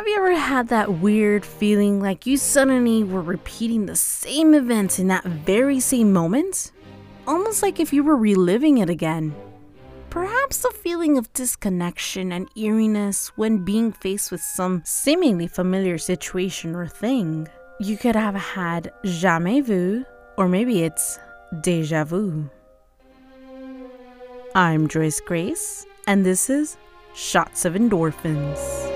Have you ever had that weird feeling like you suddenly were repeating the same event in that very same moment? Almost like if you were reliving it again. Perhaps a feeling of disconnection and eeriness when being faced with some seemingly familiar situation or thing. You could have had jamais vu, or maybe it's deja vu. I'm Joyce Grace, and this is Shots of Endorphins.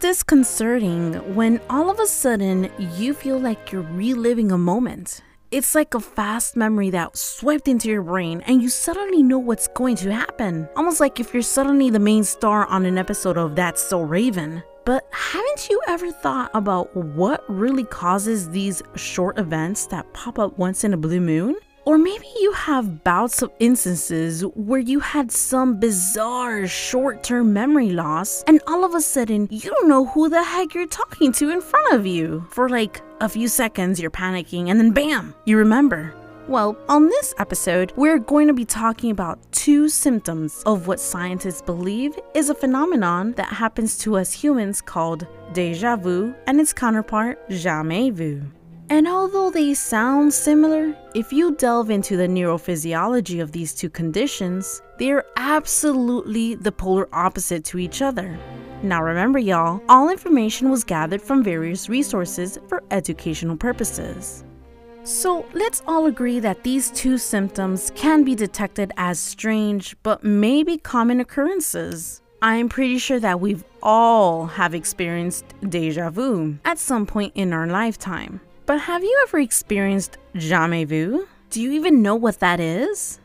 Disconcerting when all of a sudden you feel like you're reliving a moment. It's like a fast memory that swept into your brain and you suddenly know what's going to happen. Almost like if you're suddenly the main star on an episode of That's So Raven. But haven't you ever thought about what really causes these short events that pop up once in a blue moon? Or maybe you have bouts of instances where you had some bizarre short term memory loss, and all of a sudden you don't know who the heck you're talking to in front of you. For like a few seconds, you're panicking, and then bam, you remember. Well, on this episode, we're going to be talking about two symptoms of what scientists believe is a phenomenon that happens to us humans called deja vu and its counterpart, jamais vu. And although they sound similar, if you delve into the neurophysiology of these two conditions, they are absolutely the polar opposite to each other. Now remember, y'all, all information was gathered from various resources for educational purposes. So let's all agree that these two symptoms can be detected as strange but maybe common occurrences. I'm pretty sure that we've all have experienced deja vu at some point in our lifetime. But have you ever experienced jamais vu? Do you even know what that is?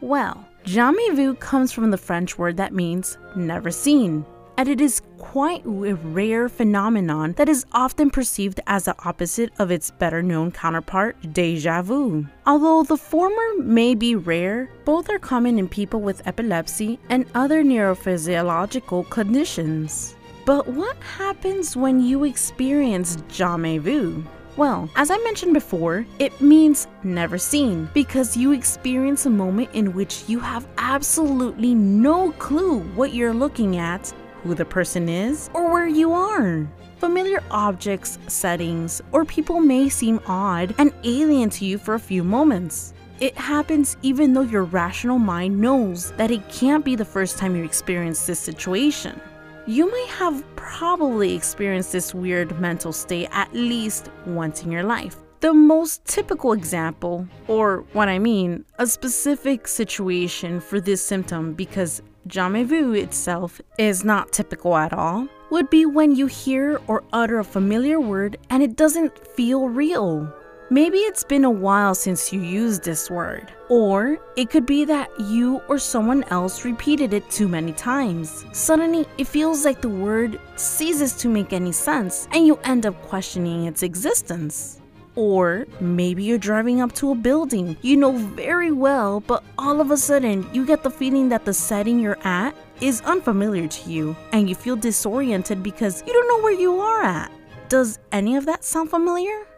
Well, jamais vu comes from the French word that means never seen, and it is quite a rare phenomenon that is often perceived as the opposite of its better known counterpart, deja vu. Although the former may be rare, both are common in people with epilepsy and other neurophysiological conditions. But what happens when you experience jamais vu? Well, as I mentioned before, it means never seen because you experience a moment in which you have absolutely no clue what you're looking at, who the person is, or where you are. Familiar objects, settings, or people may seem odd and alien to you for a few moments. It happens even though your rational mind knows that it can't be the first time you experience this situation. You may have probably experienced this weird mental state at least once in your life. The most typical example, or what I mean, a specific situation for this symptom because jamais vu itself is not typical at all, would be when you hear or utter a familiar word and it doesn't feel real. Maybe it's been a while since you used this word. Or it could be that you or someone else repeated it too many times. Suddenly, it feels like the word ceases to make any sense and you end up questioning its existence. Or maybe you're driving up to a building you know very well, but all of a sudden you get the feeling that the setting you're at is unfamiliar to you and you feel disoriented because you don't know where you are at. Does any of that sound familiar?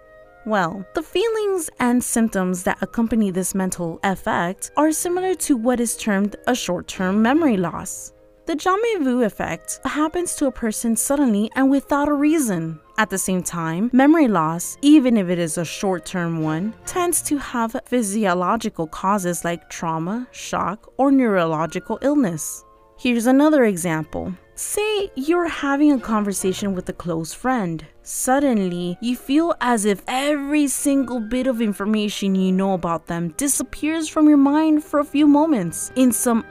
Well, the feelings and symptoms that accompany this mental effect are similar to what is termed a short term memory loss. The jamais vu effect happens to a person suddenly and without a reason. At the same time, memory loss, even if it is a short term one, tends to have physiological causes like trauma, shock, or neurological illness. Here's another example. Say you're having a conversation with a close friend. Suddenly, you feel as if every single bit of information you know about them disappears from your mind for a few moments in some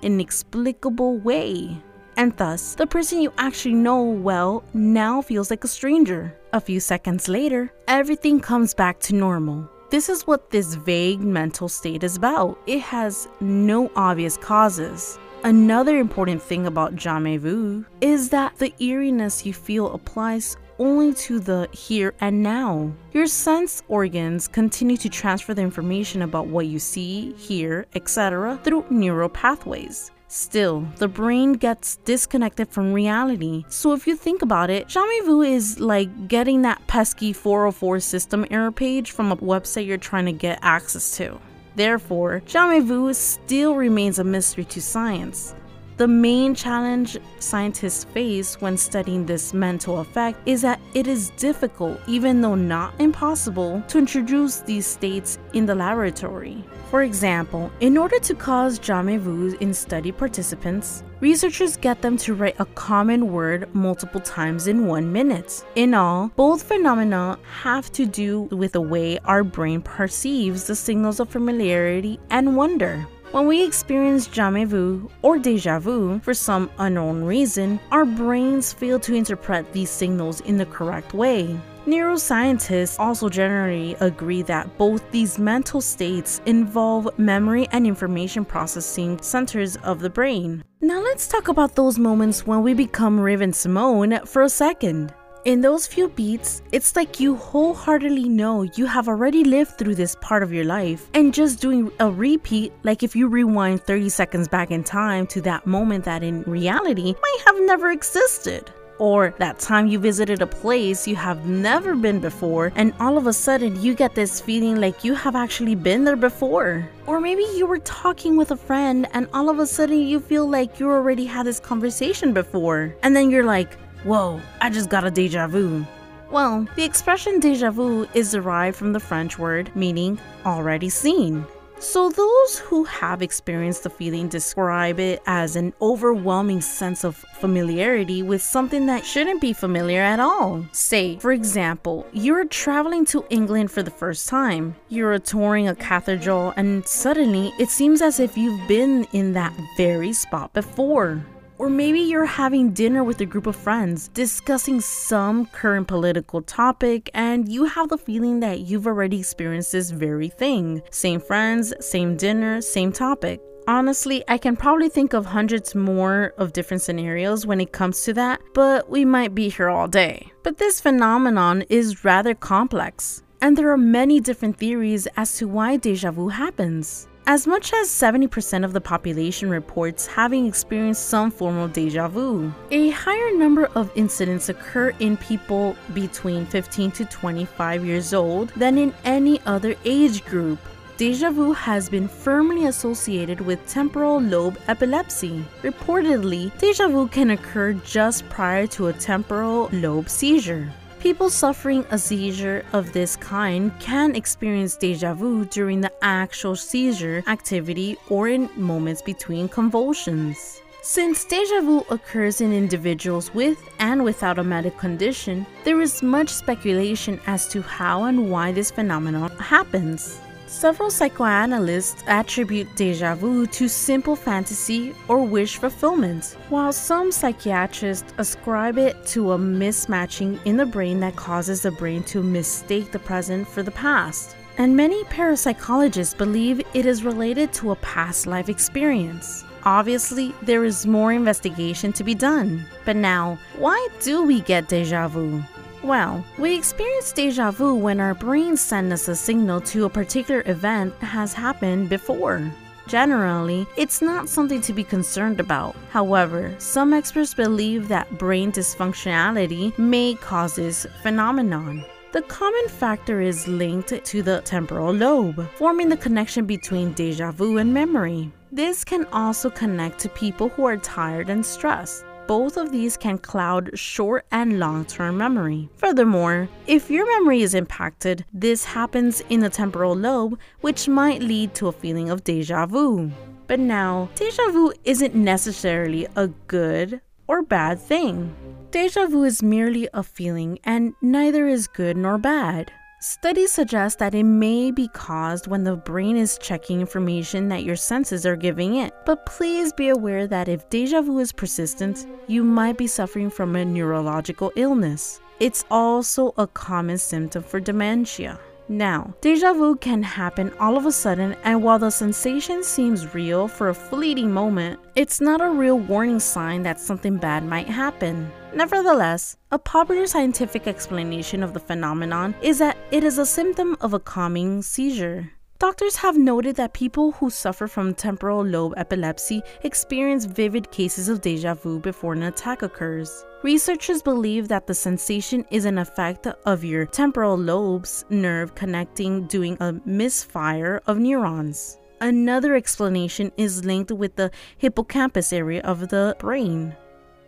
inexplicable way. And thus, the person you actually know well now feels like a stranger. A few seconds later, everything comes back to normal. This is what this vague mental state is about. It has no obvious causes. Another important thing about jamais vu is that the eeriness you feel applies only to the here and now. Your sense organs continue to transfer the information about what you see, hear, etc. through neural pathways. Still, the brain gets disconnected from reality. So if you think about it, jamais vu is like getting that pesky 404 system error page from a website you're trying to get access to. Therefore, jamais vu still remains a mystery to science. The main challenge scientists face when studying this mental effect is that it is difficult, even though not impossible, to introduce these states in the laboratory. For example, in order to cause jamais vu in study participants, researchers get them to write a common word multiple times in one minute. In all, both phenomena have to do with the way our brain perceives the signals of familiarity and wonder. When we experience jamais vu or deja vu for some unknown reason, our brains fail to interpret these signals in the correct way. Neuroscientists also generally agree that both these mental states involve memory and information processing centers of the brain. Now let's talk about those moments when we become Raven-Symoné for a second. In those few beats, it's like you wholeheartedly know you have already lived through this part of your life, and just doing a repeat, like if you rewind 30 seconds back in time to that moment that in reality might have never existed. Or that time you visited a place you have never been before, and all of a sudden you get this feeling like you have actually been there before. Or maybe you were talking with a friend, and all of a sudden you feel like you already had this conversation before. And then you're like, Whoa, I just got a deja vu. Well, the expression deja vu is derived from the French word meaning already seen. So, those who have experienced the feeling describe it as an overwhelming sense of familiarity with something that shouldn't be familiar at all. Say, for example, you're traveling to England for the first time, you're touring a cathedral, and suddenly it seems as if you've been in that very spot before. Or maybe you're having dinner with a group of friends discussing some current political topic and you have the feeling that you've already experienced this very thing. Same friends, same dinner, same topic. Honestly, I can probably think of hundreds more of different scenarios when it comes to that, but we might be here all day. But this phenomenon is rather complex, and there are many different theories as to why deja vu happens. As much as 70% of the population reports having experienced some form of deja vu. A higher number of incidents occur in people between 15 to 25 years old than in any other age group. Deja vu has been firmly associated with temporal lobe epilepsy. Reportedly, deja vu can occur just prior to a temporal lobe seizure. People suffering a seizure of this kind can experience deja vu during the actual seizure activity or in moments between convulsions. Since deja vu occurs in individuals with and without a medical condition, there is much speculation as to how and why this phenomenon happens. Several psychoanalysts attribute deja vu to simple fantasy or wish fulfillment, while some psychiatrists ascribe it to a mismatching in the brain that causes the brain to mistake the present for the past. And many parapsychologists believe it is related to a past life experience. Obviously, there is more investigation to be done. But now, why do we get deja vu? Well, we experience deja vu when our brains send us a signal to a particular event that has happened before. Generally, it's not something to be concerned about. However, some experts believe that brain dysfunctionality may cause this phenomenon. The common factor is linked to the temporal lobe, forming the connection between deja vu and memory. This can also connect to people who are tired and stressed both of these can cloud short and long term memory. Furthermore, if your memory is impacted, this happens in the temporal lobe, which might lead to a feeling of deja vu. But now, deja vu isn't necessarily a good or bad thing. Deja vu is merely a feeling, and neither is good nor bad. Studies suggest that it may be caused when the brain is checking information that your senses are giving it. But please be aware that if deja vu is persistent, you might be suffering from a neurological illness. It's also a common symptom for dementia. Now, deja vu can happen all of a sudden, and while the sensation seems real for a fleeting moment, it's not a real warning sign that something bad might happen. Nevertheless, a popular scientific explanation of the phenomenon is that it is a symptom of a calming seizure. Doctors have noted that people who suffer from temporal lobe epilepsy experience vivid cases of deja vu before an attack occurs. Researchers believe that the sensation is an effect of your temporal lobe's nerve connecting doing a misfire of neurons. Another explanation is linked with the hippocampus area of the brain.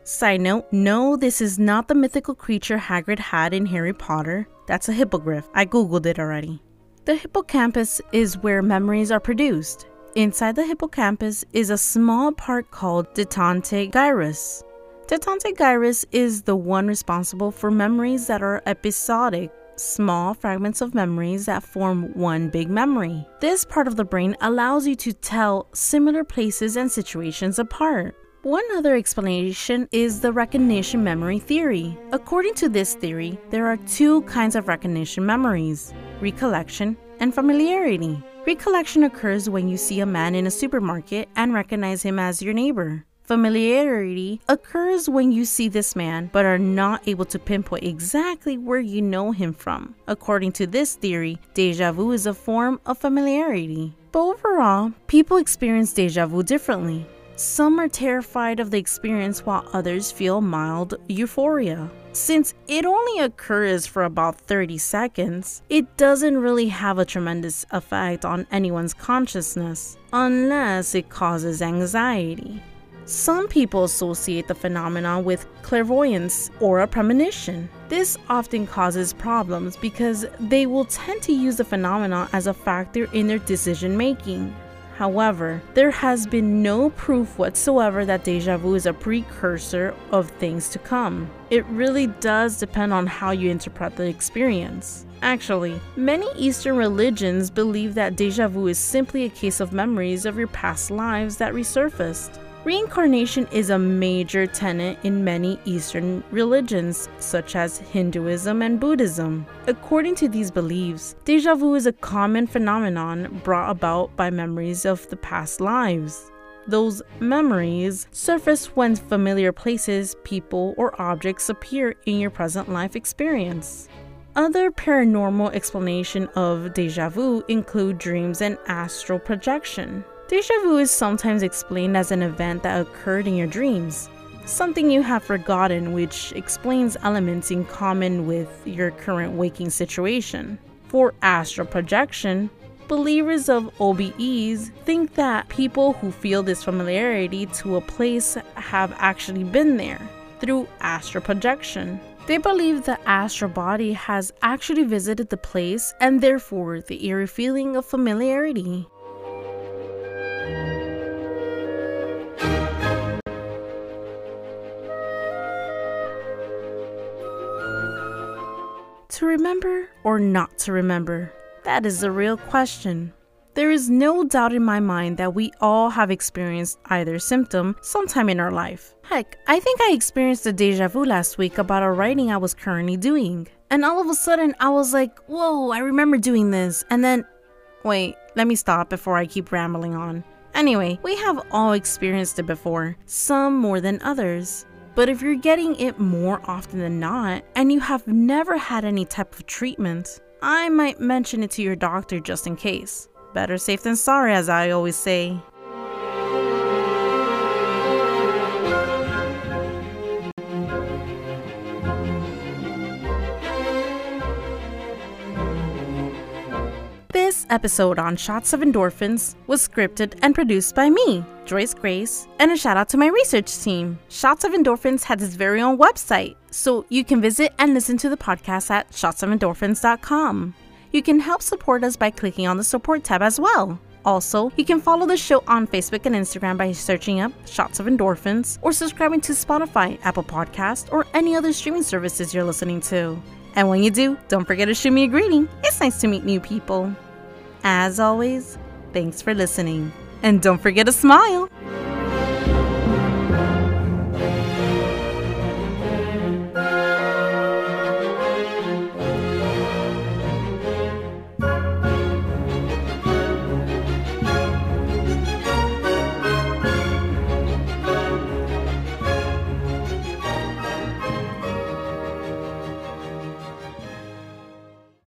Side note, no, this is not the mythical creature Hagrid had in Harry Potter. That's a hippogriff. I googled it already. The hippocampus is where memories are produced. Inside the hippocampus is a small part called dentate gyrus. Dentate gyrus is the one responsible for memories that are episodic, small fragments of memories that form one big memory. This part of the brain allows you to tell similar places and situations apart. One other explanation is the recognition memory theory. According to this theory, there are two kinds of recognition memories recollection and familiarity. Recollection occurs when you see a man in a supermarket and recognize him as your neighbor. Familiarity occurs when you see this man but are not able to pinpoint exactly where you know him from. According to this theory, deja vu is a form of familiarity. But overall, people experience deja vu differently. Some are terrified of the experience while others feel mild euphoria. Since it only occurs for about 30 seconds, it doesn't really have a tremendous effect on anyone's consciousness unless it causes anxiety. Some people associate the phenomenon with clairvoyance or a premonition. This often causes problems because they will tend to use the phenomenon as a factor in their decision making. However, there has been no proof whatsoever that deja vu is a precursor of things to come. It really does depend on how you interpret the experience. Actually, many Eastern religions believe that deja vu is simply a case of memories of your past lives that resurfaced. Reincarnation is a major tenet in many Eastern religions, such as Hinduism and Buddhism. According to these beliefs, deja vu is a common phenomenon brought about by memories of the past lives. Those memories surface when familiar places, people, or objects appear in your present life experience. Other paranormal explanation of deja vu include dreams and astral projection. Deja vu is sometimes explained as an event that occurred in your dreams, something you have forgotten, which explains elements in common with your current waking situation. For astral projection, believers of OBEs think that people who feel this familiarity to a place have actually been there through astral projection. They believe the astral body has actually visited the place and therefore the eerie feeling of familiarity. To remember or not to remember? That is the real question. There is no doubt in my mind that we all have experienced either symptom sometime in our life. Heck, I think I experienced a deja vu last week about a writing I was currently doing. And all of a sudden, I was like, whoa, I remember doing this. And then, wait, let me stop before I keep rambling on. Anyway, we have all experienced it before, some more than others. But if you're getting it more often than not, and you have never had any type of treatment, I might mention it to your doctor just in case. Better safe than sorry, as I always say. Episode on Shots of Endorphins was scripted and produced by me, Joyce Grace, and a shout out to my research team. Shots of Endorphins has its very own website, so you can visit and listen to the podcast at shotsofendorphins.com. You can help support us by clicking on the support tab as well. Also, you can follow the show on Facebook and Instagram by searching up Shots of Endorphins or subscribing to Spotify, Apple Podcast, or any other streaming services you're listening to. And when you do, don't forget to shoot me a greeting. It's nice to meet new people. As always, thanks for listening. And don't forget to smile.